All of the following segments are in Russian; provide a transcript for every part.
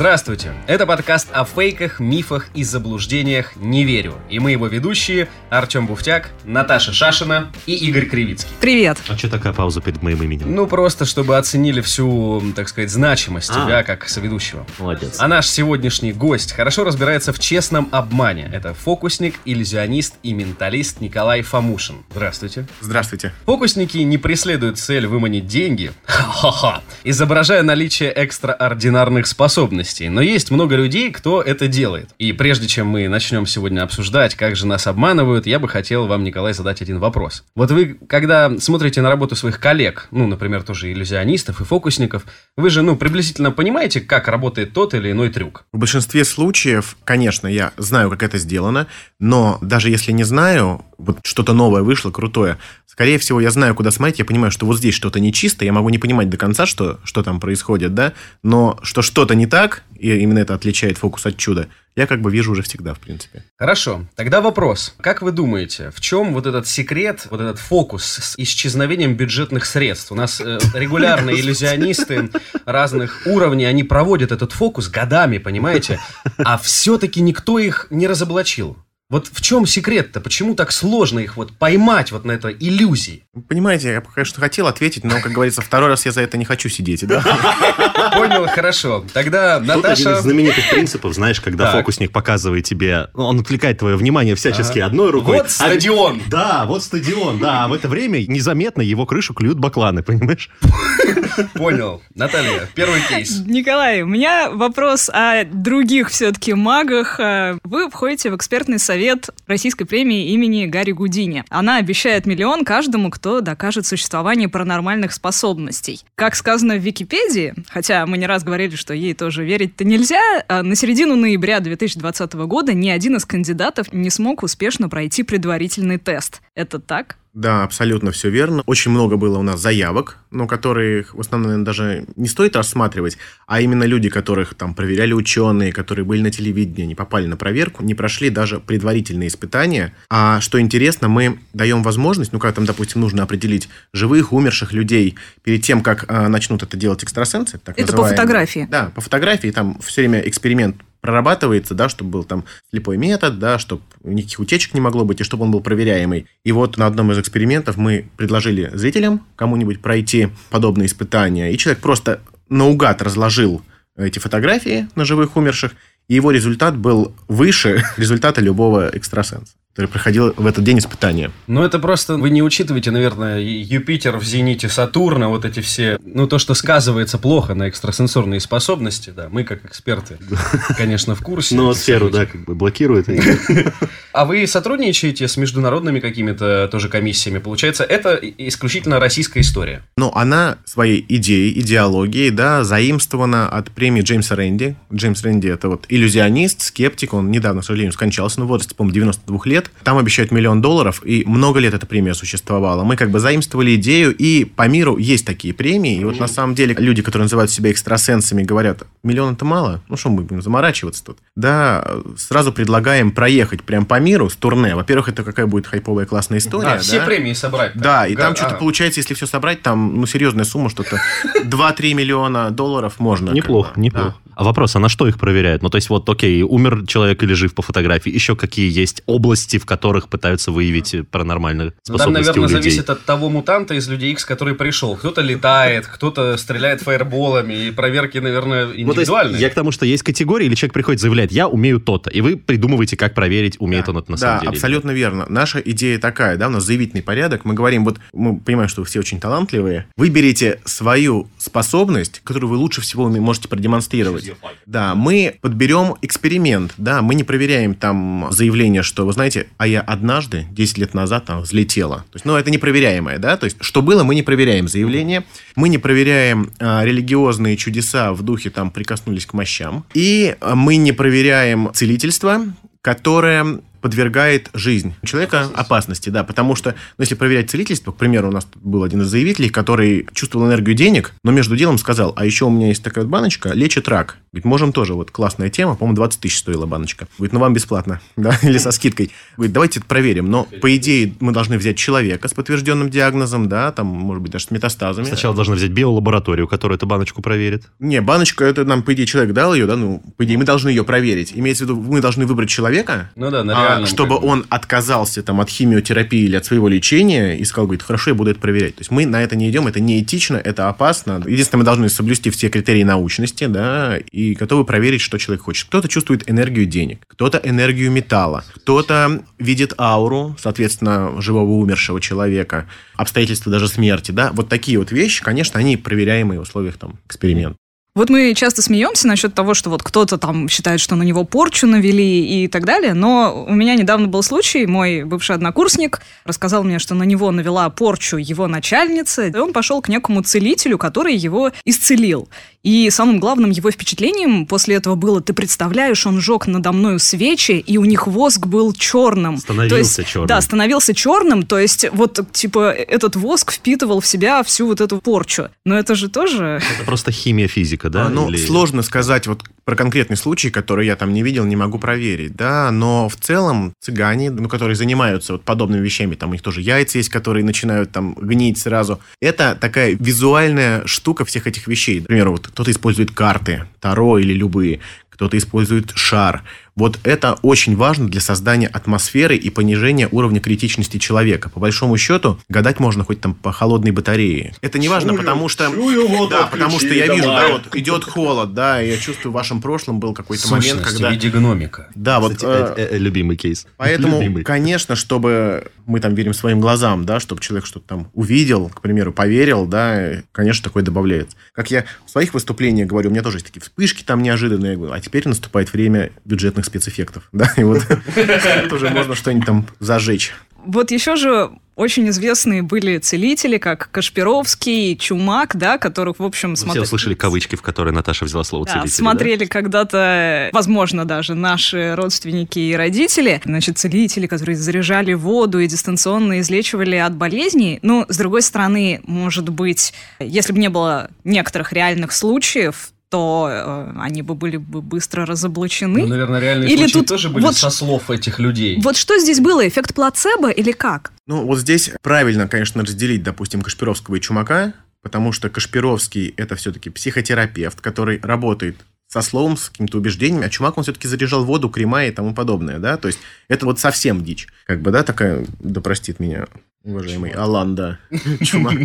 Здравствуйте! Это подкаст о фейках, мифах и заблуждениях «Не верю». И мы его ведущие Артем Буфтяк, Наташа Шашина и Игорь Кривицкий. Привет! А что такая пауза перед моим именем? Ну, просто чтобы оценили всю, так сказать, значимость А. тебя как соведущего. Молодец. А наш сегодняшний гость хорошо разбирается в честном обмане. Это фокусник, иллюзионист и менталист Николай Фомушин. Здравствуйте. Здравствуйте. Фокусники не преследуют цель выманить деньги, ха-ха, изображая наличие экстраординарных способностей. Но есть много людей, кто это делает. И прежде чем мы начнем сегодня обсуждать, как же нас обманывают, я бы хотел вам, Николай, задать один вопрос. Вот вы, когда смотрите на работу своих коллег, ну, например, тоже иллюзионистов и фокусников, вы же, ну, приблизительно понимаете, как работает тот или иной трюк? В большинстве случаев, конечно, я знаю, как это сделано, но даже если не знаю, вот что-то новое вышло, крутое, скорее всего, я знаю, куда смотреть, я понимаю, что вот здесь что-то нечисто, я могу не понимать до конца, что, что там происходит, да, но что что-то не так, и именно это отличает фокус от чуда, я как бы вижу уже всегда, в принципе. Хорошо, тогда вопрос. Как вы думаете, в чем вот этот секрет, вот этот фокус с исчезновением бюджетных средств? У нас э, регулярно иллюзионисты разных уровней, они проводят этот фокус годами, понимаете? А все-таки никто их не разоблачил. Вот в чем секрет-то? Почему так сложно их вот поймать вот на этой иллюзии? Понимаете, я, конечно, хотел ответить, но, как говорится, второй раз я за это не хочу сидеть, да? Понял, хорошо. Тогда Тут один из Наташа... знаменитых принципов, знаешь, когда Так. фокусник показывает тебе, ну, он отвлекает твое внимание всячески одной рукой. Вот а- стадион. Да, вот стадион, да, а в это время незаметно его крышу клюют бакланы, понимаешь? Понял. Наталья, первый кейс. Николай, у меня вопрос о других все-таки магах. Вы входите в экспертный совет российской премии имени Гарри Гудини. Она обещает миллион каждому, кто докажет существование паранормальных способностей. Как сказано в Википедии, хотя мы не раз говорили, что ей тоже верить-то нельзя, э, на середину ноября 2020 года ни один из кандидатов не смог успешно пройти предварительный тест. Это так? Да, абсолютно все верно. Очень много было у нас заявок, но которые в основном наверное, даже не стоит рассматривать, а именно люди, которых там проверяли ученые, которые были на телевидении, не попали на проверку, не прошли даже предварительные испытания. А что интересно, мы даем возможность, ну, как там, допустим, нужно определить живых, умерших людей перед тем, как а, начнут это делать экстрасенсы. Так Это по фотографии? Да, по фотографии там все время эксперимент прорабатывается, да, чтобы был там слепой метод, да, чтобы никаких утечек не могло быть, и чтобы он был проверяемый. И вот на одном из экспериментов мы предложили зрителям кому-нибудь пройти подобные испытания, и человек просто наугад разложил эти фотографии на живых умерших, и его результат был выше результата любого экстрасенса, который проходил в этот день испытания. Ну, это просто вы не учитываете, наверное, Юпитер в зените Сатурна, вот эти все, ну, то, что сказывается плохо на экстрасенсорные способности, да, мы как эксперты, конечно, в курсе. Ну, сферу, да, как бы блокирует. А вы сотрудничаете с международными какими-то тоже комиссиями? Получается, это исключительно российская история. Но она своей идеей, идеологией, да, заимствована от премии Джеймса Рэнди. Джеймс Рэнди – это вот иллюзионист, скептик. Он недавно, к сожалению, скончался, в возрасте, по-моему, 92 лет. Там обещают миллион долларов, и много лет эта премия существовала. Мы как бы заимствовали идею, и по миру есть такие премии. И вот на самом деле люди, которые называют себя экстрасенсами, говорят, миллион это мало, ну что мы будем заморачиваться тут? Да, сразу предлагаем проехать прям по миру с турне. Во-первых, это какая будет хайповая классная история. А, все да? премии собрать. так? Да, и там Га- что-то а. получается, если все собрать, там, ну, серьезная сумма, что-то 2-3 миллиона долларов можно. Неплохо, неплохо. А вопрос, а на что их проверяют? Ну, то есть, вот, окей, умер человек или жив по фотографии. Еще какие есть области, в которых пытаются выявить э, паранормальные Ну, Там, способности наверное, у людей? зависит от того мутанта из Людей Икс, который пришел. Кто-то летает, кто-то стреляет фаерболами, и проверки, наверное, Ну, индивидуальные. я к тому, что есть категории, или человек приходит, заявляет, я умею то-то, и вы придумываете, как проверить, умеет он это на Да, самом деле. нет. абсолютно верно. Наша идея такая, да, у нас заявительный порядок. Мы говорим, вот мы понимаем, что вы все очень талантливые. Выберите свою способность, которую вы лучше всего можете продемонстрировать. Да, мы подберем эксперимент, да, мы не проверяем там заявление, что, вы знаете, а я однажды, 10 лет назад, там, взлетела. То есть, ну, это непроверяемое, да, то есть, что было, мы не проверяем заявление, мы не проверяем а, религиозные чудеса в духе, там, прикоснулись к мощам, и а, мы не проверяем целительство, которое подвергает жизнь человека опасности, да, потому что, ну, если проверять целительство, к примеру, у нас был один из заявителей, который чувствовал энергию денег, но между делом сказал, а еще у меня есть такая вот баночка, лечит рак. Говорит, можем тоже, вот классная тема, по-моему, 20 тысяч стоила баночка. Говорит, ну вам бесплатно, да, или со скидкой. Говорит, давайте это проверим, но по идее мы должны взять человека с подтвержденным диагнозом, да, там, может быть, даже с метастазами. Сначала должны взять биолабораторию, которая эту баночку проверит. Не, баночка, это нам, по идее, человек дал ее, да, ну, по идее, мы должны ее проверить. Имеется в виду, мы должны выбрать человека, Ну да, на а, реальном. чтобы как бы. он отказался там от химиотерапии или от своего лечения и сказал, говорит, хорошо, я буду это проверять. То есть мы на это не идем, это неэтично, это опасно. Единственное, мы должны соблюсти все критерии научности, да, и готовы проверить, что человек хочет. Кто-то чувствует энергию денег, кто-то энергию металла, кто-то видит ауру, соответственно, живого умершего человека, обстоятельства даже смерти, да. Вот такие вот вещи, конечно, они проверяемые в условиях там эксперимента. Вот мы часто смеемся насчет того, что вот кто-то там считает, что на него порчу навели и так далее, но у меня недавно был случай, мой бывший однокурсник рассказал мне, что на него навела порчу его начальница, и он пошел к некому целителю, который его исцелил. И самым главным его впечатлением после этого было, ты представляешь, он жег надо мною свечи, и у них воск был черным. Становился То есть, черным. Да, становился черным, то есть вот типа этот воск впитывал в себя всю вот эту порчу. Но это же тоже... Это просто химия, физика, да? А, ну, Или- сложно сказать вот про конкретный случай, который я там не видел, не могу проверить, да, но в целом цыгане, ну, которые занимаются вот подобными вещами, там у них тоже яйца есть, которые начинают там гнить сразу. Это такая визуальная штука всех этих вещей. Например, вот кто-то использует карты, таро или любые, кто-то использует шар. Вот это очень важно для создания атмосферы и понижения уровня критичности человека. По большому счету, гадать можно хоть там по холодной батарее. Это не важно, потому что... да, потому что я вижу, да, вот идет холод, да, и я чувствую, в вашем прошлом был какой-то момент, когда... в виде гномика. Да, вот... Кстати, э, э, э, любимый кейс. Поэтому, Любимый. конечно, чтобы мы там верим своим глазам, да, чтобы человек что-то там увидел, к примеру, поверил, да, конечно, такое добавляется. Как я в своих выступлениях говорю, у меня тоже есть такие вспышки там неожиданные, я говорю, а теперь наступает время бюджетных спецэффектов, да, и вот тут уже можно что-нибудь там зажечь. Вот еще же очень известные были целители, как Кашпировский, Чумак, да, которых, в общем, Мы все смотри- услышали кавычки, в которые Наташа взяла слово Да, целитель. смотрели когда-то, возможно, даже наши родственники и родители, значит, целители, которые заряжали воду и дистанционно излечивали от болезней. Ну, с другой стороны, может быть, если бы не было некоторых реальных случаев, то э, они бы были бы быстро разоблачены. Ну, наверное, реальные Или случаи тут тоже были вот- со слов этих людей. Вот что здесь было? Эффект плацебо или как? Ну, вот здесь правильно, конечно, разделить, допустим, Кашпировского и Чумака, потому что Кашпировский – это все-таки психотерапевт, который работает со словом, с какими-то убеждениями, а Чумак, он все-таки заряжал воду, крема и тому подобное, да, то есть это вот совсем дичь. Как бы, да, такая, да простит меня уважаемый Алан, да, Чумак.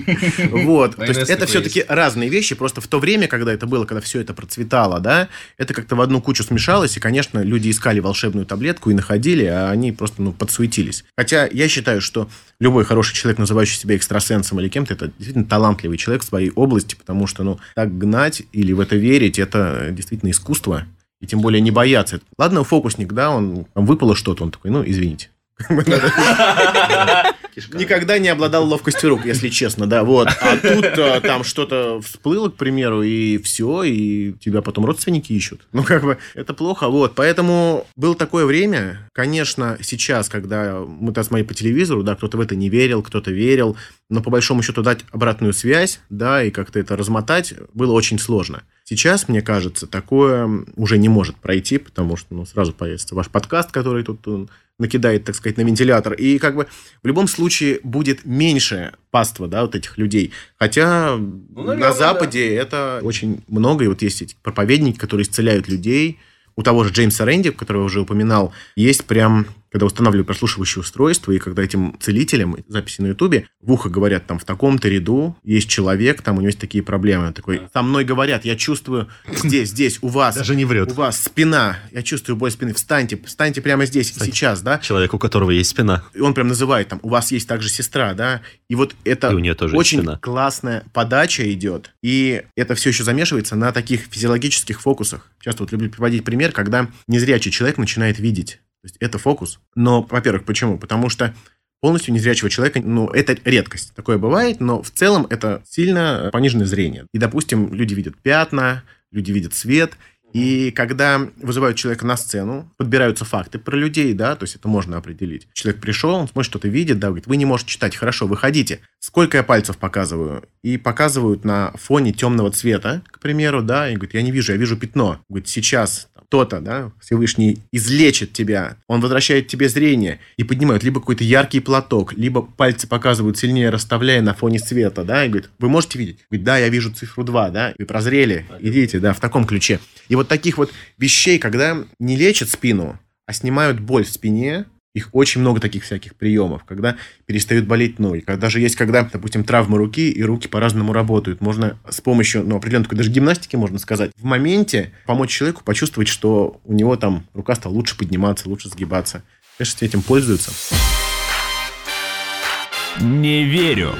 Вот, то есть это все-таки разные вещи, просто в то время, когда это было, когда все это процветало, да, это как-то в одну кучу смешалось, и, конечно, люди искали волшебную таблетку и находили, а они просто, ну, подсуетились. Хотя я считаю, что любой хороший человек, называющий себя экстрасенсом или кем-то, это действительно талантливый человек в своей области, потому что, ну, так гнать или в это верить, это действительно искусство, и тем более не бояться. Ладно, фокусник, да, он там выпало что-то, он такой, ну, извините. Никогда не обладал ловкостью рук, если честно, да, вот. А тут а, там что-то всплыло, к примеру, и все, и тебя потом родственники ищут. Ну, как бы, это плохо, вот. Поэтому было такое время, конечно, сейчас, когда мы там смотрели по телевизору, да, кто-то в это не верил, кто-то верил, но по большому счету дать обратную связь, да, и как-то это размотать было очень сложно. Сейчас, мне кажется, такое уже не может пройти, потому что ну, сразу появится ваш подкаст, который тут он, накидает, так сказать, на вентилятор. И как бы в любом случае будет меньше паства, да, вот этих людей. Хотя наверное, на Западе это очень много. И вот есть эти проповедники, которые исцеляют людей. У того же Джеймса Рэнди, которого я уже упоминал, есть прям, когда устанавливают прослушивающее устройство, и когда этим целителям, записи на Ютубе, в ухо говорят, там, в таком-то ряду есть человек, там у него есть такие проблемы. Он такой, со мной говорят, я чувствую здесь, здесь, у вас. Даже не врет. У вас спина, я чувствую боль спины, встаньте, встаньте прямо здесь, и сейчас, да. Человек, у которого есть спина. И он прям называет, там, у вас есть также сестра, да, и вот это И у нее тоже есть очень спина. классная подача идет, и это все еще замешивается на таких физиологических фокусах. Часто вот люблю приводить пример, когда незрячий человек начинает видеть. То есть это фокус. Но, во-первых, почему? Потому что полностью незрячего человека, ну, это редкость. Такое бывает, но в целом это сильно пониженное зрение. И, допустим, люди видят пятна, люди видят свет, И когда вызывают человека на сцену, подбираются факты про людей, да, то есть это можно определить. Человек пришел, он смотрит, что-то видит, да, говорит, вы не можете читать, хорошо, выходите. Сколько я пальцев показываю? И показывают на фоне темного цвета, к примеру, да, и говорит, я не вижу, я вижу пятно. Говорит, сейчас кто-то, да, Всевышний излечит тебя, он возвращает тебе зрение и поднимает либо какой-то яркий платок, либо пальцы показывают сильнее, расставляя на фоне света, да, и говорит, вы можете видеть? Говорит, да, я вижу цифру 2, да, вы прозрели, идите, да, в таком ключе. И вот таких вот вещей, когда не лечат спину, а снимают боль в спине, их очень много таких всяких приемов, когда перестают болеть ноги, когда же есть, когда, допустим, травма руки, и руки по-разному работают. Можно с помощью, ну, определенной такой даже гимнастики, можно сказать, в моменте помочь человеку почувствовать, что у него там рука стала лучше подниматься, лучше сгибаться. Конечно, этим пользуются. Не верю.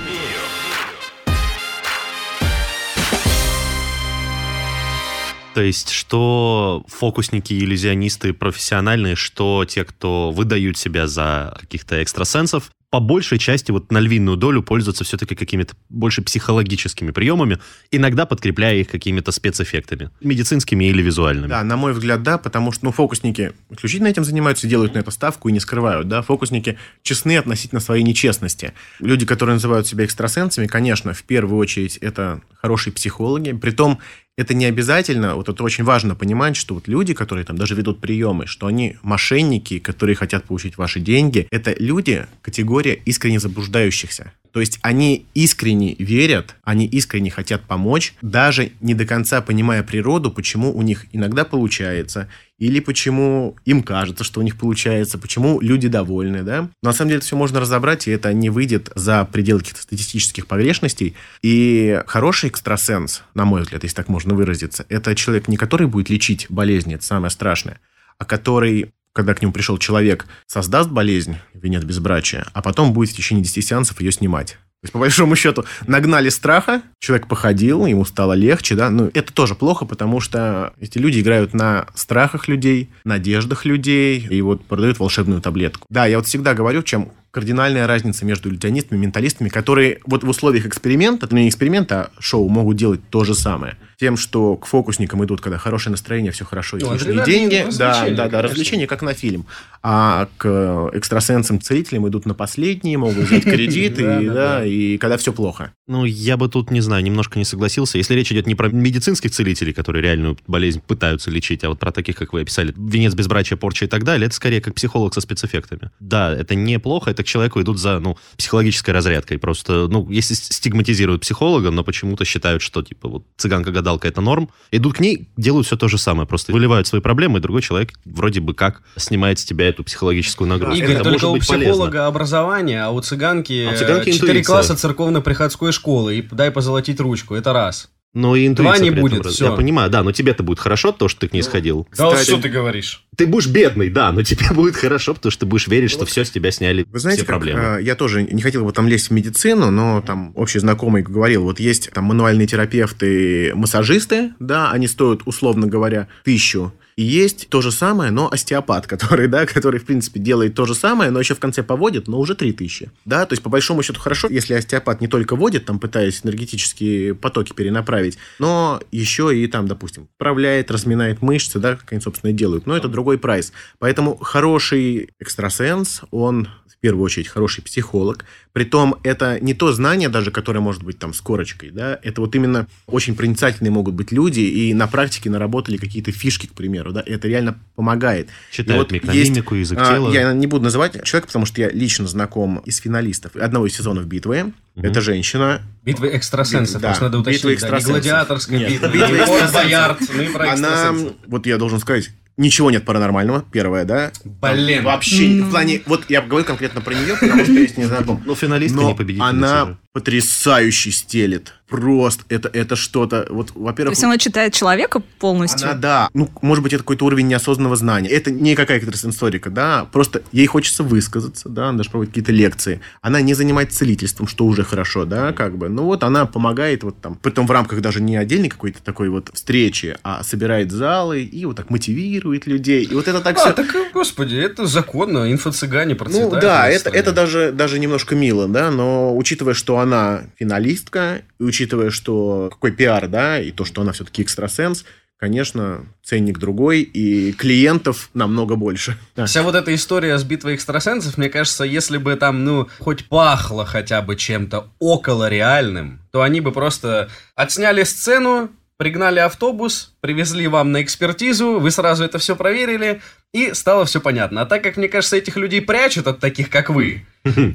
То есть, что фокусники, иллюзионисты профессиональные, что те, кто выдают себя за каких-то экстрасенсов, по большей части вот на львиную долю пользуются все-таки какими-то больше психологическими приемами, иногда подкрепляя их какими-то спецэффектами, медицинскими или визуальными. Да, на мой взгляд, да, потому что, ну, фокусники исключительно этим занимаются, делают на это ставку и не скрывают, да, фокусники честны относительно своей нечестности. Люди, которые называют себя экстрасенсами, конечно, в первую очередь это хорошие психологи, притом это не обязательно, вот это очень важно понимать, что вот люди, которые там даже ведут приемы, что они мошенники, которые хотят получить ваши деньги, это люди, категория искренне заблуждающихся. То есть они искренне верят, они искренне хотят помочь, даже не до конца понимая природу, почему у них иногда получается, или почему им кажется, что у них получается, почему люди довольны, да. Но на самом деле это все можно разобрать, и это не выйдет за пределы каких-то статистических погрешностей. И хороший экстрасенс, на мой взгляд, если так можно выразиться, это человек не который будет лечить болезни, это самое страшное, а который когда к нему пришел человек, создаст болезнь, венец безбрачия, а потом будет в течение 10 сеансов ее снимать. То есть, по большому счету, нагнали страха, человек походил, ему стало легче, да, ну, это тоже плохо, потому что эти люди играют на страхах людей, надеждах людей, и вот продают волшебную таблетку. Да, я вот всегда говорю, чем кардинальная разница между иллюзионистами и менталистами, которые вот в условиях эксперимента, ну не эксперимента, а шоу могут делать то же самое. Тем, что к фокусникам идут, когда хорошее настроение, все хорошо, есть Ну, лишние деньги. Да, развлечения, да, да, конечно. развлечения, как на фильм. А к экстрасенсам, целителям идут на последние, могут взять кредит, Да, и да, да, да. и когда все плохо. Ну, я бы тут, не знаю, немножко не согласился. Если речь идет не про медицинских целителей, которые реальную болезнь пытаются лечить, а вот про таких, как вы описали, венец безбрачия, порча и так далее, это скорее как психолог со спецэффектами. Да, это неплохо, это человеку идут за, ну, психологической разрядкой. Просто, ну, если стигматизируют психолога, но почему-то считают, что, типа, вот цыганка-гадалка это норм, идут к ней, делают все то же самое, просто выливают свои проблемы, и другой человек вроде бы как снимает с тебя эту психологическую нагрузку. Игорь, это только у быть полезно. психолога образование, а у цыганки А у цыганки 4 интуиция. класса церковно-приходской школы. И дай позолотить ручку. Это раз. Но и интуиция Два не при этом будет, раз- всё. Я понимаю, да, но тебе-то будет хорошо, то, что ты к ней сходил. Да Кстати- что ты говоришь? Ты будешь бедный, да, но тебе будет хорошо, потому что ты будешь верить, что все с тебя сняли, Вы знаете, все как, проблемы. э, я тоже не хотел бы там лезть в медицину, но там общий знакомый говорил, вот есть там мануальные терапевты, массажисты, да, они стоят, условно говоря, тысячу. И есть то же самое, но остеопат, который, да, который, в принципе, делает то же самое, но еще в конце поводит, но уже 3000. Да, то есть, по большому счету, хорошо, если остеопат не только водит, там, пытаясь энергетические потоки перенаправить, но еще и там, допустим, вправляет, разминает мышцы, да, как они, собственно, и делают. Но это другой прайс. Поэтому хороший экстрасенс, он в первую очередь хороший психолог. Притом это не то знание даже, которое может быть там с корочкой, да, это вот именно очень проницательные могут быть люди и на практике наработали какие-то фишки, к примеру, да, и это реально помогает. Читают И вот микромимику, язык а, тела. Я не буду называть человека, потому что я лично знаком из финалистов одного из сезонов «Битвы». Это женщина. Битвы экстрасенсов. Да, Просто надо битвы уточнить. да, не экстрасенсов. гладиаторская Нет, битва. битва экстрасенсов. Боярд, ну и про Она, экстрасенсов. вот я должен сказать, ничего нет паранормального, первое, да. Блин. Вообще, в плане, вот я говорю конкретно про нее, потому что я с ней знаком. Ну, финалистка Но не победительница она же. потрясающе стелит. Просто это, это что-то. Вот, То во-первых, есть она читает человека полностью? она, да, ну, может быть, это какой-то уровень неосознанного знания. Это не какая экстрасенсорика, да, просто ей хочется высказаться, да, она даже проводит какие-то лекции. Она не занимается целительством, что уже хорошо, да, как бы. Ну, вот она помогает вот там, притом в рамках даже не отдельной какой-то такой вот встречи, а собирает залы и вот так мотивирует людей. И вот это так А, все... так, господи, это законно. Инфо-цыгане Ну процветают. да, в этой это, это даже, даже немножко мило, да, но учитывая, что она финалистка, и учитывая, что какой пиар, да, и то, что она все-таки экстрасенс, конечно, ценник другой, и клиентов намного больше. Вся вот эта история с битвой экстрасенсов, мне кажется, если бы там, ну, хоть пахло хотя бы чем-то около реальным, то они бы просто отсняли сцену, пригнали автобус, привезли вам на экспертизу, вы сразу это все проверили, и стало все понятно. А так как, мне кажется, этих людей прячут от таких, как вы,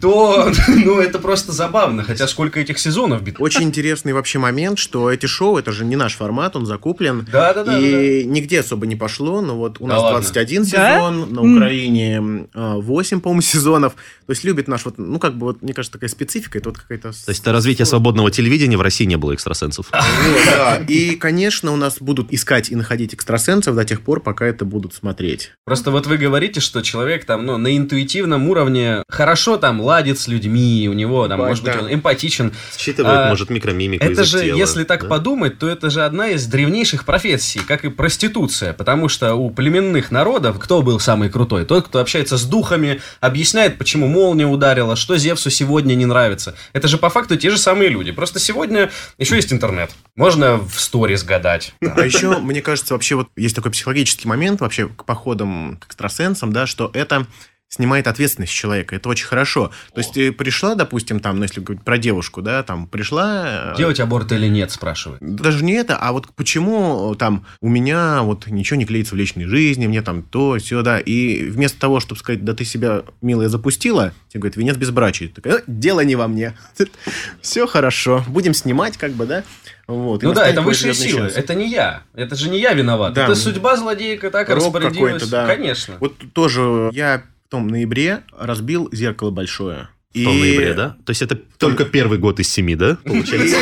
то, ну, это просто забавно, хотя сколько этих сезонов бит. Очень интересный вообще момент, что эти шоу, это же не наш формат, он закуплен. Да-да-да. И нигде особо не пошло, но вот у Да нас ладно? 21 Да? сезон, на Украине а, 8, по-моему, сезонов. То есть любит наш вот, ну, как бы, вот, мне кажется, такая специфика, это вот какая-то... То есть это развитие свободного телевидения в России не было экстрасенсов. Да. И, конечно, у нас будут искать и находить экстрасенсов до тех пор, пока это будут смотреть. Просто вот вы говорите, что человек там, ну, на интуитивном уровне хорошо там ладит с людьми, у него там, Да, может быть, да. он эмпатичен. Считывает, А, может, микромимику Это же, тела, если так да? подумать, то это же одна из древнейших профессий, как и проституция. Потому что у племенных народов кто был самый крутой? Тот, кто общается с духами, объясняет, почему молния ударила, что Зевсу сегодня не нравится. Это же по факту те же самые люди. Просто сегодня еще есть интернет. Можно в сторис гадать. А еще, мне кажется, вообще вот есть такой психологический момент вообще к походам к экстрасенсам, да, что это снимает ответственность человека. Это очень хорошо. То есть ты пришла, допустим, там, ну, если говорить про девушку, да, там пришла... э, Делать аборт или нет, спрашивают. Даже не это, а вот почему там у меня вот ничего не клеится в личной жизни, мне там то, все, да. И вместо того, чтобы сказать, да ты себя, милая, запустила, тебе говорят, венец безбрачия. Такая, «Э, дело не во мне. Все хорошо, будем снимать, как бы, да. Вот, Ну да, это высшие силы. час. Это не я. Это же не я виноват. Да. Это судьба злодейка так Рок распорядилась. какой-то, да. Конечно. Вот тоже я в том ноябре разбил зеркало большое. В том ноябре, да? То есть это только первый год из семи, да, получается?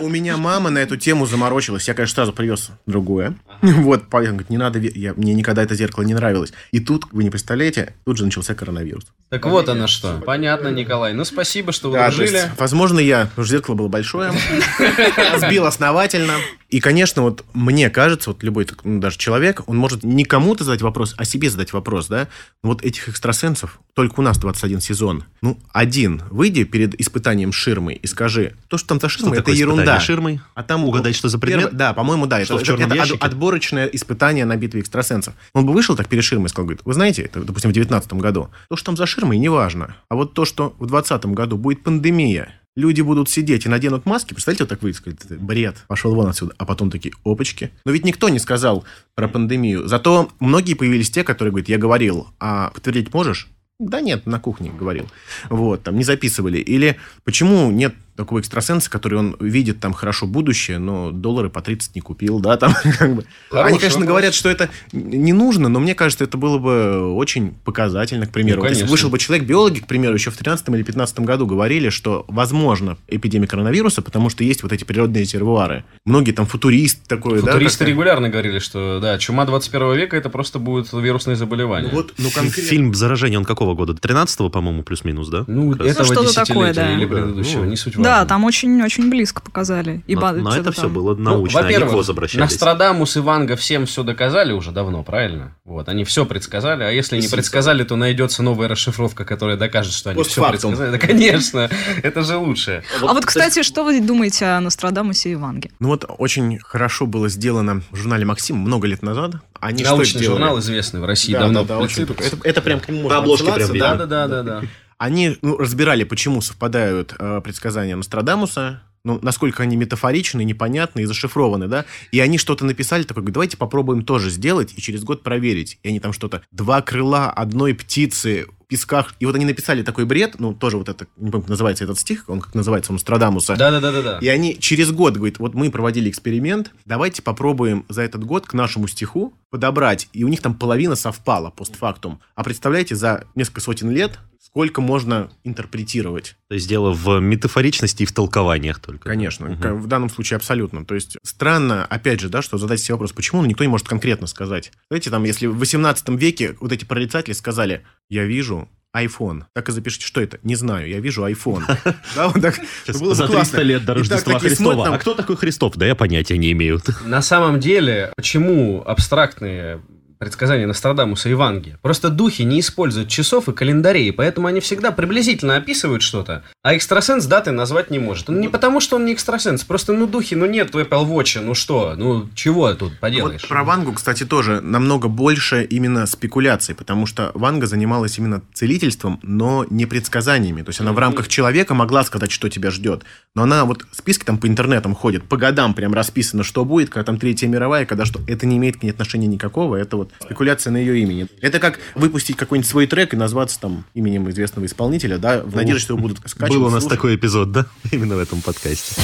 У меня, мама на эту тему заморочилась. Я, конечно, сразу привез другое. Вот, говорит, не надо, мне никогда это зеркало не нравилось. И тут, вы не представляете, тут же начался коронавирус. Так вот оно что. Понятно, Николай. Ну спасибо, что вы есть, возможно, я, зеркало было большое, разбил основательно. И, конечно, вот мне кажется, вот любой ну, даже человек, он может не кому-то задать вопрос, а себе задать вопрос, да? Вот этих экстрасенсов, только у нас 21 сезон, ну, один, выйди перед испытанием ширмой и скажи, то, что там за ширмой, это ерунда. ширмой? А там Угадать, что за предмет? Первое- да, по-моему, да. Что, это, в черном это ящике? отборочное испытание на битве экстрасенсов. Он бы вышел так перед ширмой и сказал, говорит, вы знаете, это, допустим, в 19 году, то, что там за ширмой, неважно. А вот то, что в 20 году будет пандемия, люди будут сидеть и наденут маски, представляете, вот так «Это бред, пошел вон отсюда. А потом такие, опачки. Но ведь никто не сказал про пандемию. Зато многие появились те, которые говорят, я говорил, а подтвердить можешь? Да нет, на кухне говорил. Вот, там не записывали. Или почему нет такого экстрасенса, который он видит там хорошо будущее, но доллары по 30 не купил, да, там как бы. Хороший Они, конечно, вопрос. говорят, что это не нужно, но мне кажется, это было бы очень показательно, к примеру. Ну, Вот если конечно. вышел бы человек, биологи, к примеру, еще в 13 или 15 году говорили, что возможно эпидемия коронавируса, потому что есть вот эти природные резервуары. Многие там футурист такой, да. Футуристы как-то. регулярно говорили, что да, чума 21 века это просто будет вирусное заболевание. Ну вот, ну конкретно. Фильм «Заражение» он какого года? 13-го, по-моему, плюс-минус, да? Ну, раз. этого что-то десятилетия такое, да. или Ну предыдущего, ну. не суть важно. Да, там очень-очень близко показали. И Но, ба- но это все там. было Ну, научно, они к во-первых, ВОЗ обращались. Нострадамус и Ванга всем все доказали уже давно, правильно? Вот, они все предсказали, а если не предсказали, то найдется новая расшифровка, которая докажет, что они все предсказали. Да, конечно, это же лучше. А вот, кстати, что вы думаете о Нострадамусе и Ванге? Ну вот очень хорошо было сделано в журнале «Максим» много лет назад. Они Научный что сделали? журнал известный в России Да, давно. да, да, очень прицеп- это, прям к нему можно отсылаться, прям Да, да, да, да, да. Они ну, разбирали, почему совпадают э, предсказания Нострадамуса, ну, насколько они метафоричны, непонятны и зашифрованы, да, и они что-то написали, говорят, давайте попробуем тоже сделать и через год проверить. И они там что-то, два крыла одной птицы в песках, и вот они написали такой бред, ну, тоже вот это, не помню, как называется этот стих, он как называется, у Нострадамуса. Да, да, да, да, да. И они через год говорят, вот мы проводили эксперимент, давайте попробуем за этот год к нашему стиху подобрать. И у них там половина совпала постфактум. А представляете, за несколько сотен лет сколько можно интерпретировать? То есть дело в метафоричности и в толкованиях только. Конечно, к- в данном случае абсолютно. То есть странно, опять же, да, что задать себе вопрос, почему, но никто не может конкретно сказать. Знаете, там, если в 18 веке вот эти прорицатели сказали, я вижу iPhone. Так и запишите, что это? Не знаю, я вижу iPhone. Да, вот так. Сейчас Было бы за классно. 300 лет до так Рождества такие Христова. смотрят, там, А кто такой Христов? Да я понятия не имею. На самом деле, почему абстрактные предсказания Нострадамуса и Ванги. Просто духи не используют часов и календарей, поэтому они всегда приблизительно описывают что-то, а экстрасенс даты назвать не может. Ну, не потому, что он не экстрасенс, просто, ну, духи, ну, нет Apple Watch, ну что, ну, чего тут поделаешь? Вот про Вангу, кстати, тоже намного больше именно спекуляций, потому что Ванга занималась именно целительством, но не предсказаниями. То есть она в рамках человека могла сказать, что тебя ждет. Но она вот списки там по интернетам ходит, по годам прям расписано, что будет, когда там Третья мировая, когда что. Это не имеет к ней отношения никакого, это вот спекуляция на ее имени. Это как выпустить какой-нибудь свой трек и назваться там именем известного исполнителя, да, в надежде, что его будут скачивать. Был у нас слушать. такой эпизод, да? Именно в этом подкасте.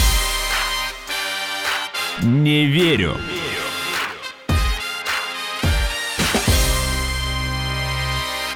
Не верю.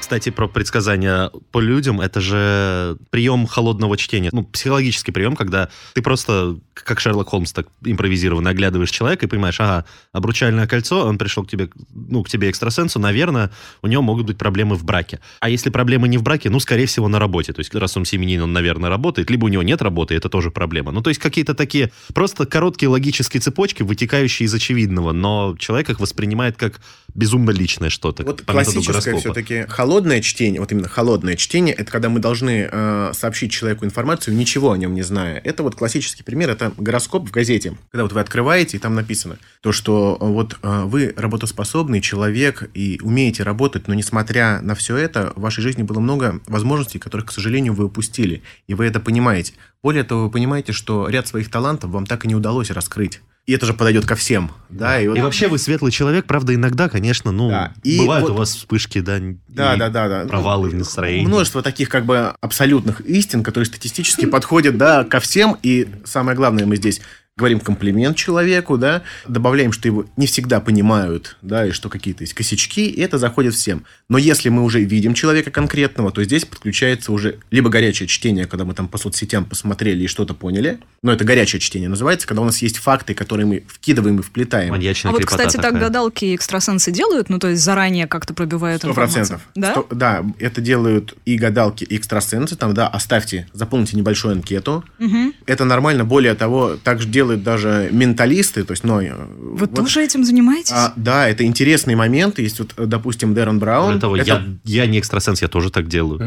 Кстати, про предсказания по людям, это же прием холодного чтения. Ну, психологический прием, когда ты просто, как Шерлок Холмс, так импровизированно оглядываешь человека и понимаешь, ага, обручальное кольцо, он пришел к тебе, ну, к тебе экстрасенсу, наверное, у него могут быть проблемы в браке. А если проблемы не в браке, ну, скорее всего, на работе. То есть, раз он семьянин, он, наверное, работает, либо у него нет работы, это тоже проблема. Ну, то есть, какие-то такие просто короткие логические цепочки, вытекающие из очевидного, но человек их воспринимает как безумно личное что-то. Вот классическое все-таки холодное чтение, вот именно холодное чтение, это когда мы должны э, сообщить человеку информацию, ничего о нем не зная. Это вот классический пример, это гороскоп в газете. Когда вот вы открываете, и там написано, то, что э, вот э, вы работоспособный человек и умеете работать, но несмотря на все это, в вашей жизни было много возможностей, которых, к сожалению, вы упустили. И вы это понимаете. Более того, вы понимаете, что ряд своих талантов вам так и не удалось раскрыть. И это же подойдет ко всем. Да, и вот- И вообще вы светлый человек, правда, иногда, конечно, ну, Да. И бывают вот- у вас вспышки, да, Да, да, да, да. провалы в Ну, настроении. Множество таких как бы абсолютных истин, которые статистически подходят, да, ко всем. И самое главное, мы здесь говорим комплимент человеку, да, добавляем, что его не всегда понимают, да, и что какие-то есть косячки, и это заходит всем. Но если мы уже видим человека конкретного, то здесь подключается уже либо горячее чтение, когда мы там по соцсетям посмотрели и что-то поняли, но это горячее чтение называется, когда у нас есть факты, которые мы вкидываем и вплетаем. Маньячная А вот, кстати, так такая. гадалки и экстрасенсы делают, ну, то есть заранее как-то пробивают Сто информацию. процентов. Да? Сто- Да, это делают и гадалки, и экстрасенсы. Там, да, оставьте, заполните небольшую анкету. Мгм. Это нормально. Более того, так же делают даже менталисты. То есть, ну, э, Вы вот, тоже этим занимаетесь? а, да, это интересный момент. Есть вот, э, допустим, Дэрон Браун. Более того, Это, я, я не экстрасенс, я тоже так делаю.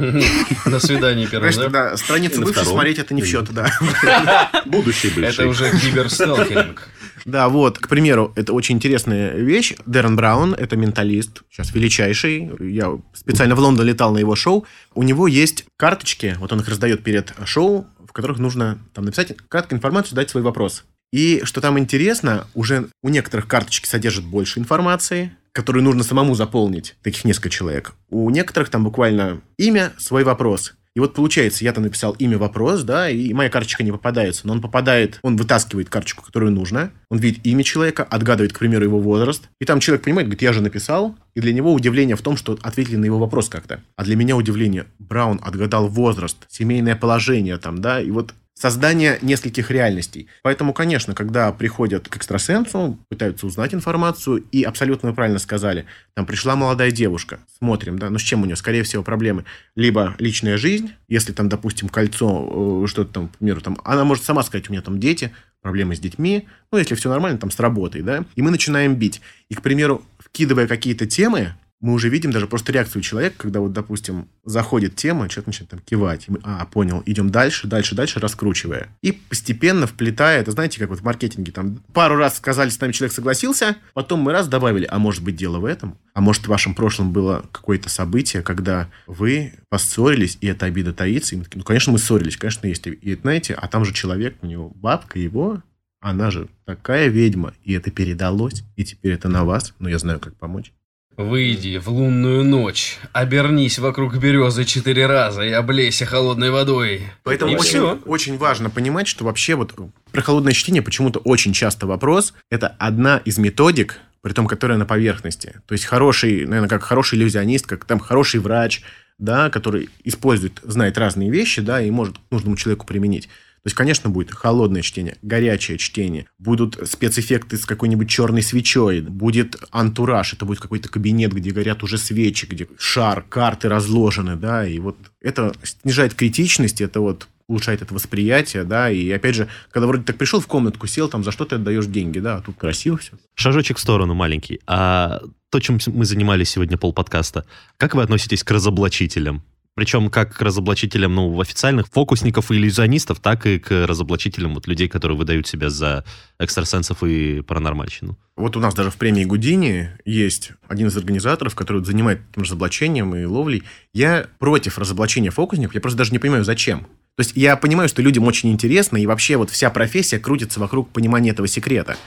До свидания, Конечно, да? страницу на бывшей смотреть это не в счет, да. Будущий бывший. Это уже киберсталкеринг. Да, вот, к примеру, это очень интересная вещь. Дэрон Браун, это менталист, сейчас величайший. Я специально в Лондон летал на его шоу. У него есть карточки, вот он их раздает перед шоу, которых нужно там написать краткую информацию, дать свой вопрос. И что там интересно, уже у некоторых карточки содержат больше информации, которую нужно самому заполнить, таких несколько человек. У некоторых там буквально имя, свой вопрос. И вот получается, я там написал имя, вопрос, да, и моя карточка не попадается, но он попадает, он вытаскивает карточку, которую нужно, он видит имя человека, отгадывает, к примеру, его возраст, и там человек понимает, говорит, я же написал, и для него удивление в том, что ответили на его вопрос как-то. А для меня удивление, Браун отгадал возраст, семейное положение там, да, и вот создание нескольких реальностей. Поэтому, конечно, когда приходят к экстрасенсу, пытаются узнать информацию, и абсолютно правильно сказали, там пришла молодая девушка, смотрим, да, ну с чем у нее, скорее всего, проблемы? Либо личная жизнь, если там, допустим, кольцо, э, что-то там, к примеру, там, она может сама сказать, у меня там дети, проблемы с детьми, ну, если все нормально, там, с работой, да, и мы начинаем бить. И, к примеру, вкидывая какие-то темы, мы уже видим даже просто реакцию человека, когда вот, допустим, заходит тема, человек начинает там кивать. Мы, а, понял, идем дальше, дальше, дальше, раскручивая. И постепенно вплетая, это знаете, как вот в маркетинге, там пару раз сказали, с нами человек согласился, потом мы раз добавили, а может быть дело в этом? А может в вашем прошлом было какое-то событие, когда вы поссорились, и эта обида таится? И мы такие, ну, конечно, мы ссорились, конечно, есть. И знаете, а там же человек, у него бабка его, она же такая ведьма, и это передалось, и теперь это на вас, но я знаю, как помочь. Выйди в лунную ночь, обернись вокруг березы четыре раза и облейся холодной водой. Поэтому И очень, всё. очень важно понимать, что вообще вот про холодное чтение почему-то очень часто вопрос. Это одна из методик, при том, которая на поверхности. То есть хороший, наверное, как хороший иллюзионист, как там хороший врач, да, который использует, знает разные вещи, да, и может нужному человеку применить. То есть, конечно, будет холодное чтение, горячее чтение, будут спецэффекты с какой-нибудь черной свечой, будет антураж, это будет какой-то кабинет, где горят уже свечи, где шар, карты разложены, да, и вот это снижает критичность, это вот улучшает это восприятие, да, и опять же, когда вроде так пришел в комнатку, сел, там, за что ты отдаешь деньги, да, а тут красиво все. Шажочек в сторону маленький. А то, чем мы занимались сегодня полподкаста, как вы относитесь к разоблачителям? Причем как к разоблачителям ну, официальных фокусников и иллюзионистов, так и к разоблачителям вот, людей, которые выдают себя за экстрасенсов и паранормальщину. Вот у нас даже в премии Гудини есть один из организаторов, который занимает разоблачением и ловлей. Я против разоблачения фокусников, я просто даже не понимаю, зачем. То есть я понимаю, что людям очень интересно, и вообще вот вся профессия крутится вокруг понимания этого секрета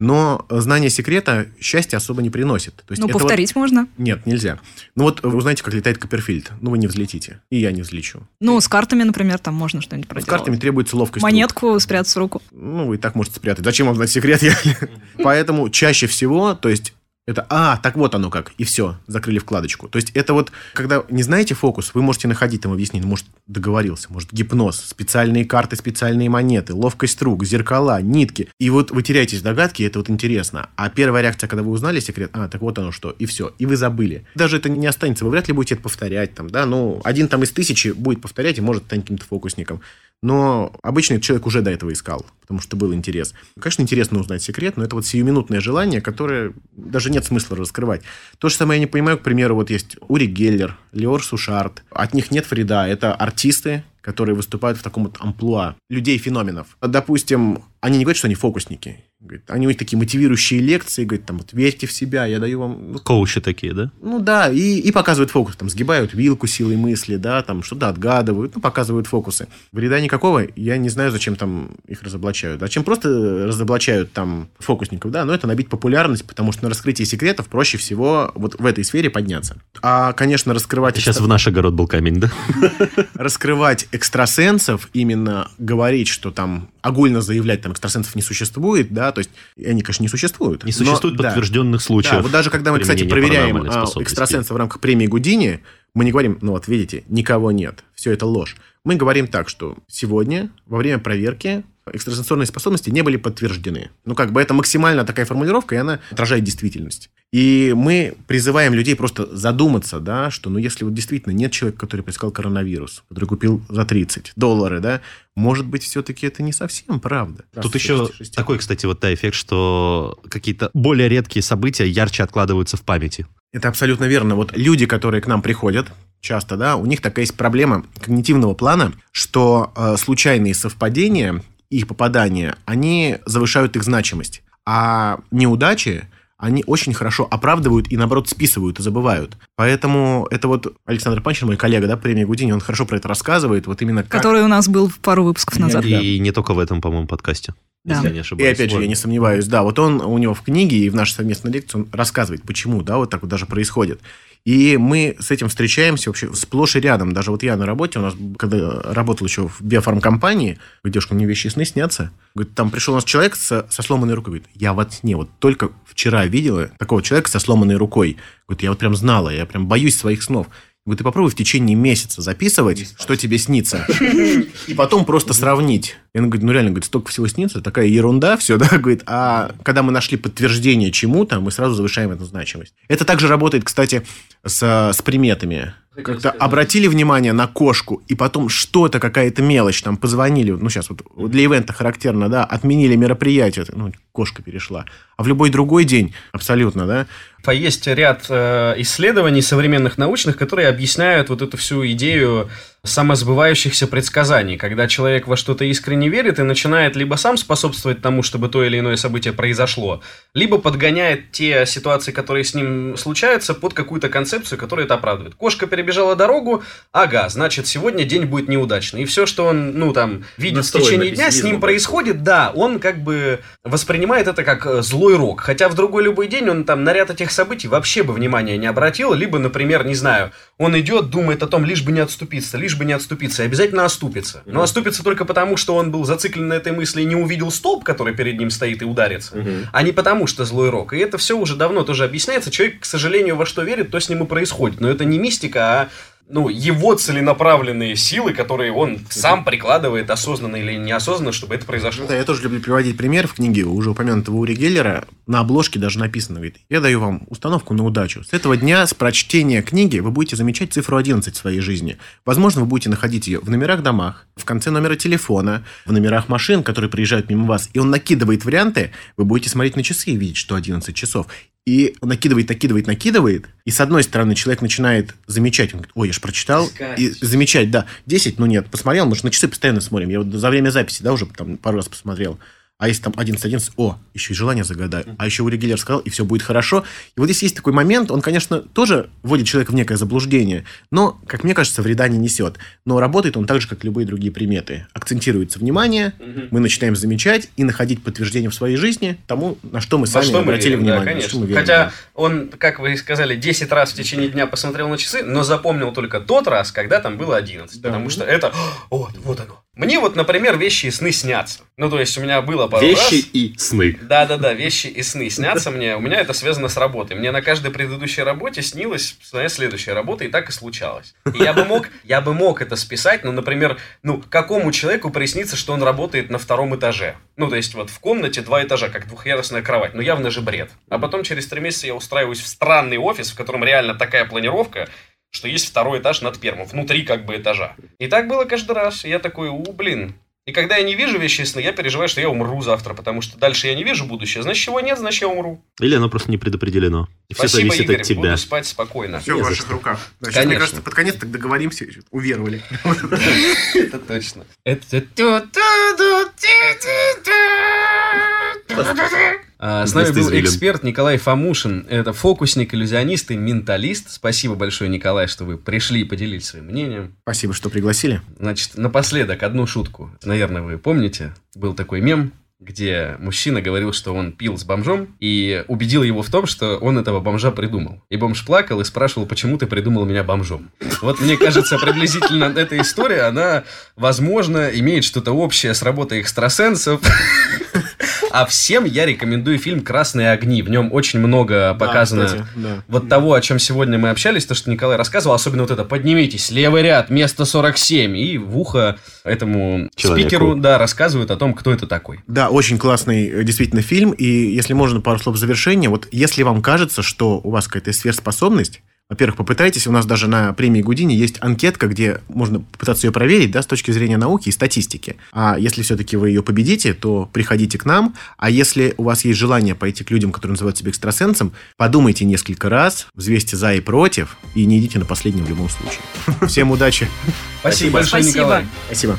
но знание секрета счастья особо не приносит. То есть ну, повторить вот... можно. Нет, нельзя. Ну вот вы знаете, как летает Копперфильд. Ну вы не взлетите, и я не взлечу. Ну, с картами, например, там можно что-нибудь проделать. С картами требуется ловкость. Монетку рук. спрятать в руку. Ну, вы и так можете спрятать. Зачем вам знать секрет? Поэтому чаще всего, то есть это, а, так вот оно как, и все, закрыли вкладочку. То есть это вот, когда не знаете фокус, вы можете находить там объяснение, может, договорился, может, гипноз, специальные карты, специальные монеты, ловкость рук, зеркала, нитки. И вот вы теряетесь в догадке, это вот интересно. А первая реакция, когда вы узнали секрет, а, так вот оно что, и все, и вы забыли. Даже это не останется, вы вряд ли будете это повторять, там, да, ну, один там из тысячи будет повторять и может стать каким-то фокусником. Но обычный человек уже до этого искал, потому что был интерес. Конечно, интересно узнать секрет, но это вот сиюминутное желание, которое даже нет смысла раскрывать. То же самое я не понимаю, к примеру, вот есть Ури Геллер, Леор Сушарт. От них нет вреда. Это артисты, которые выступают в таком вот амплуа людей-феноменов. Допустим, они не говорят, что они фокусники. Говорит, они у них такие мотивирующие лекции, говорят, там, вот, верьте в себя, я даю вам... Коучи такие, да? Ну да, и, и показывают фокус, там, сгибают вилку силой мысли, да, там, что-то отгадывают, ну, показывают фокусы. Вреда никакого, я не знаю, зачем там их разоблачают. Зачем просто разоблачают там фокусников, да, но это набить популярность, потому что на раскрытии секретов проще всего вот в этой сфере подняться. А, конечно, раскрывать... Сейчас в наш огород был камень, да? Раскрывать экстрасенсов, именно говорить, что там огульно заявлять, там, экстрасенсов не существует, да, то есть они, конечно, не существуют. Не существует но, подтвержденных да, случаев. Да, вот даже когда мы, кстати, проверяем а, экстрасенса в рамках премии Гудини, мы не говорим, ну вот видите, никого нет, все это ложь. Мы говорим так, что сегодня во время проверки экстрасенсорные способности не были подтверждены. Ну, как бы это максимально такая формулировка, и она отражает действительность. И мы призываем людей просто задуматься, да, что, ну, если вот действительно нет человека, который предсказал коронавирус, который купил за 30 долларов, да, может быть, все-таки это не совсем правда. Тут еще 6, такой, кстати, вот да, эффект, что какие-то более редкие события ярче откладываются в памяти. Это абсолютно верно. Вот люди, которые к нам приходят, часто, да, у них такая есть проблема когнитивного плана, что э, случайные совпадения, их попадания, они завышают их значимость. А неудачи они очень хорошо оправдывают и, наоборот, списывают и забывают. Поэтому это вот Александр Панчин, мой коллега, да, премия Гудини, он хорошо про это рассказывает, вот именно как... Который у нас был пару выпусков назад. И да. не только в этом, по-моему, подкасте. Да. Если я не ошибаюсь. И опять же, я не сомневаюсь, да, вот он у него в книге и в нашей совместной лекции он рассказывает, почему, да, вот так вот даже происходит. И мы с этим встречаемся вообще сплошь и рядом. Даже вот я на работе, у нас, когда работал еще в биофармкомпании, девушка, мне вещи сны снятся. Говорит, там пришел у нас человек со, со сломанной рукой. Говорит, я во сне вот только вчера видела такого человека со сломанной рукой. Говорит, я вот прям знала, я прям боюсь своих снов. Говорит, ты попробуй в течение месяца записывать, что тебе снится, и потом просто сравнить. И он говорит, ну реально, говорит, столько всего снится, такая ерунда, все, да, говорит, а когда мы нашли подтверждение чему-то, мы сразу завышаем эту значимость. Это также работает, кстати, с, с приметами. Как-то обратили внимание на кошку, и потом что-то, какая-то мелочь, там позвонили, ну, сейчас вот для ивента характерно, да, отменили мероприятие, ну, кошка перешла. А в любой другой день, абсолютно, да, есть ряд э, исследований современных научных, которые объясняют вот эту всю идею самосбывающихся предсказаний, когда человек во что-то искренне верит и начинает либо сам способствовать тому, чтобы то или иное событие произошло, либо подгоняет те ситуации, которые с ним случаются, под какую-то концепцию, которая это оправдывает. Кошка перебежала дорогу, ага, значит, сегодня день будет неудачный. И все, что он, ну, там, видит Настроен в течение дня, с ним происходит, да, он как бы воспринимает это как э, злой рок. Хотя в другой любой день он там на ряд этих событий вообще бы внимания не обратил, либо, например, не знаю, он идет, думает о том, лишь бы не отступиться, лишь бы не отступиться, и обязательно оступится. Но оступится только потому, что он был зациклен на этой мысли и не увидел столб, который перед ним стоит и ударится, а не потому, что злой рок. И это все уже давно тоже объясняется. Человек, к сожалению, во что верит, то с ним и происходит. Но это не мистика, а ну, его целенаправленные силы, которые он сам прикладывает осознанно или неосознанно, чтобы это произошло. Да, я тоже люблю приводить пример в книге уже упомянутого Ури Геллера. На обложке даже написано, говорит, я даю вам установку на удачу. С этого дня, с прочтения книги, вы будете замечать цифру 11 в своей жизни. Возможно, вы будете находить ее в номерах домах, в конце номера телефона, в номерах машин, которые приезжают мимо вас. И он накидывает варианты, вы будете смотреть на часы и видеть, что 11 часов. И накидывает, накидывает, накидывает. И с одной стороны человек начинает замечать. Он говорит, ой, я же прочитал. Искать. И замечать, да. 10, ну нет, посмотрел. Мы же на часы постоянно смотрим. Я вот за время записи, да, уже там пару раз посмотрел. А если там 11, 11, о, еще и желание загадаю. А еще Ури Геллер сказал, и все будет хорошо. И вот здесь есть такой момент, он, конечно, тоже вводит человека в некое заблуждение, но, как мне кажется, вреда не несет. Но работает он так же, как любые другие приметы. Акцентируется внимание, мы начинаем замечать и находить подтверждение в своей жизни тому, на что мы сами что мы обратили верим, да, внимание. на что мы верим, Хотя да. он, как вы сказали, 10 раз в течение дня посмотрел на часы, но запомнил только тот раз, когда там было 11. Да. Потому что это... Вот, вот оно. Мне вот, например, вещи и сны снятся. Ну, то есть, у меня было пару раз... Вещи и сны. Да-да-да, вещи и сны снятся мне. У меня это связано с работой. Мне на каждой предыдущей работе снилась своя следующая работа, и так и случалось. И я бы мог, я бы мог это списать, ну, например, ну, какому человеку приснится, что он работает на втором этаже? Ну, то есть, вот в комнате два этажа, как двухъярусная кровать. Ну, явно же бред. А потом через три месяца я устраиваюсь в странный офис, в котором реально такая планировка, что есть второй этаж над первым, внутри как бы этажа. И так было каждый раз. И я такой, у, блин. И когда я не вижу вещи сны, я переживаю, что я умру завтра, потому что дальше я не вижу будущее. Значит, чего нет, значит, я умру. Или оно просто не предопределено. И все Спасибо, зависит Игорь, от тебя. буду спать спокойно. Все в ваших что. руках. Да, сейчас, Конечно. мне кажется, под конец так договоримся, уверовали. Это точно. Это... А, С нами был эксперт Николай Фомушин. Это фокусник, иллюзионист и менталист. Спасибо большое, Николай, что вы пришли и поделились своим мнением. Спасибо, что пригласили. Значит, напоследок одну шутку. Наверное, вы помните, был такой мем, где мужчина говорил, что он пил с бомжом и убедил его в том, что он этого бомжа придумал. И бомж плакал и спрашивал, почему ты придумал меня бомжом. Вот мне кажется, приблизительно эта история, она, возможно, имеет что-то общее с работой экстрасенсов. А всем я рекомендую фильм «Красные огни». В нем очень много показано кстати, да. вот того, о чем сегодня мы общались, то, что Николай рассказывал, особенно вот это «поднимитесь, левый ряд, место 47», и в ухо этому Человеку. спикеру, да, рассказывают о том, кто это такой. Да, очень классный э, действительно фильм. И если можно, пару слов завершения. Вот если вам кажется, что у вас какая-то сверхспособность, во-первых, попытайтесь, у нас даже на премии Гудини есть анкетка, где можно попытаться ее проверить, да, с точки зрения науки и статистики. А если все-таки вы ее победите, то приходите к нам. А если у вас есть желание пойти к людям, которые называют себя экстрасенсом, подумайте несколько раз, взвесьте за и против, и не идите на последнем в любом случае. Всем удачи. Спасибо большое, Спасибо. Николай. Спасибо.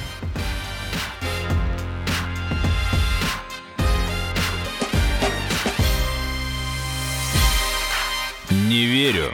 Не верю.